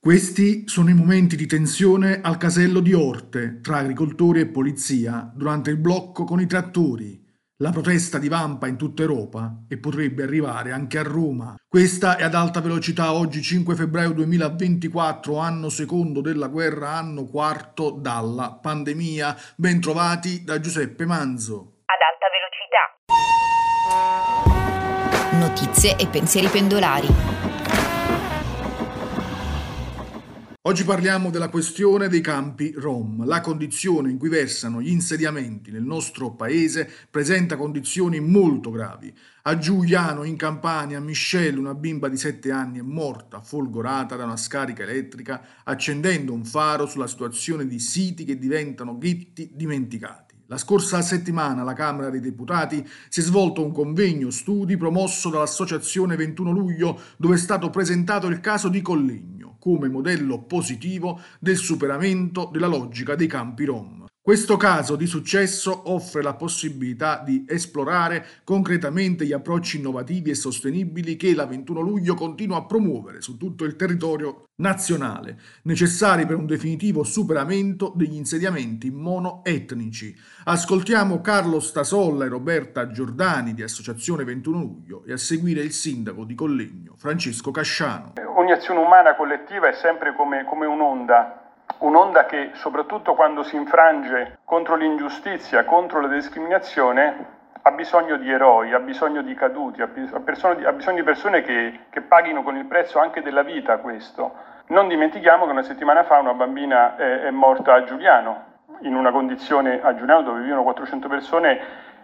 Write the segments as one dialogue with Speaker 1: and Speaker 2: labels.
Speaker 1: Questi sono i momenti di tensione al casello di Orte tra agricoltori e polizia durante il blocco con i trattori. La protesta divampa in tutta Europa e potrebbe arrivare anche a Roma. Questa è ad alta velocità oggi 5 febbraio 2024, anno secondo della guerra, anno quarto dalla pandemia. Bentrovati da Giuseppe Manzo.
Speaker 2: Ad alta velocità. Notizie e pensieri pendolari.
Speaker 1: Oggi parliamo della questione dei campi Rom. La condizione in cui versano gli insediamenti nel nostro paese presenta condizioni molto gravi. A Giuliano, in Campania, Michelle, una bimba di 7 anni, è morta folgorata da una scarica elettrica accendendo un faro sulla situazione di siti che diventano ghetti dimenticati. La scorsa settimana alla Camera dei Deputati si è svolto un convegno studi promosso dall'Associazione 21 luglio dove è stato presentato il caso di Collegno come modello positivo del superamento della logica dei campi rom. Questo caso di successo offre la possibilità di esplorare concretamente gli approcci innovativi e sostenibili che la 21 luglio continua a promuovere su tutto il territorio nazionale, necessari per un definitivo superamento degli insediamenti monoetnici. Ascoltiamo Carlo Stasolla e Roberta Giordani di Associazione 21 luglio e a seguire il sindaco di Collegno, Francesco Casciano.
Speaker 3: Ogni azione umana collettiva è sempre come, come un'onda un'onda che soprattutto quando si infrange contro l'ingiustizia, contro la discriminazione, ha bisogno di eroi, ha bisogno di caduti, ha, bisogno di, persone che, che, paghino con il prezzo anche della vita questo. Non dimentichiamo che una settimana fa una bambina è, è morta a Giuliano, in una condizione, a Giuliano dove vivono 400 persone,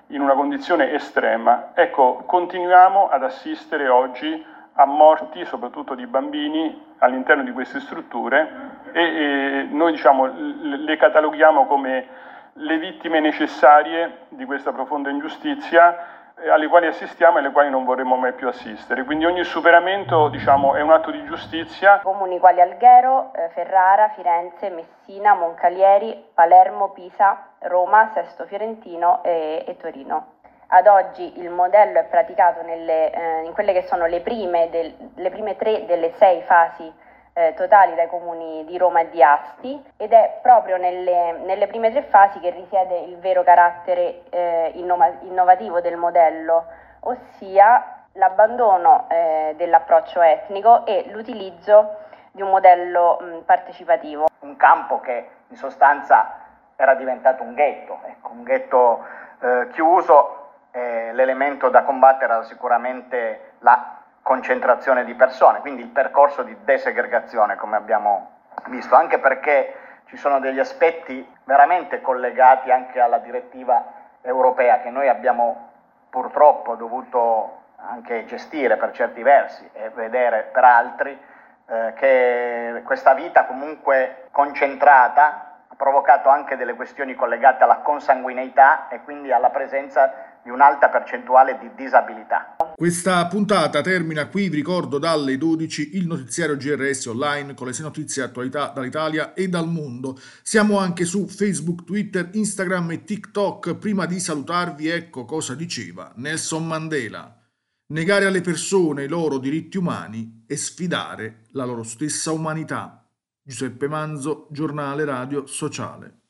Speaker 3: in una condizione estrema. Ecco, continuiamo ad assistere oggi a morti, soprattutto di bambini, all'interno di queste strutture e, e noi diciamo, le cataloghiamo come le vittime necessarie di questa profonda ingiustizia eh, alle quali assistiamo e alle quali non vorremmo mai più assistere. Quindi ogni superamento diciamo, è un atto di giustizia.
Speaker 4: Comuni quali Alghero, eh, Ferrara, Firenze, Messina, Moncalieri, Palermo, Pisa, Roma, Sesto Fiorentino e, e Torino. Ad oggi il modello è praticato nelle, eh, in quelle che sono le prime, del, le prime tre delle sei fasi eh, totali dai comuni di Roma e di Asti ed è proprio nelle, nelle prime tre fasi che risiede il vero carattere eh, innova- innovativo del modello, ossia l'abbandono eh, dell'approccio etnico e l'utilizzo di un modello mh, partecipativo.
Speaker 5: Un campo che in sostanza era diventato un ghetto, ecco, un ghetto eh, chiuso eh, l'elemento da combattere era sicuramente la concentrazione di persone, quindi il percorso di desegregazione come abbiamo visto, anche perché ci sono degli aspetti veramente collegati anche alla direttiva europea che noi abbiamo purtroppo dovuto anche gestire per certi versi e vedere per altri eh, che questa vita comunque concentrata ha provocato anche delle questioni collegate alla consanguineità e quindi alla presenza di un'alta percentuale di disabilità.
Speaker 1: Questa puntata termina qui, vi ricordo dalle 12 il notiziario GRS online con le sei notizie e attualità dall'Italia e dal mondo. Siamo anche su Facebook, Twitter, Instagram e TikTok. Prima di salutarvi ecco cosa diceva Nelson Mandela. Negare alle persone i loro diritti umani e sfidare la loro stessa umanità. Giuseppe Manzo, giornale radio sociale.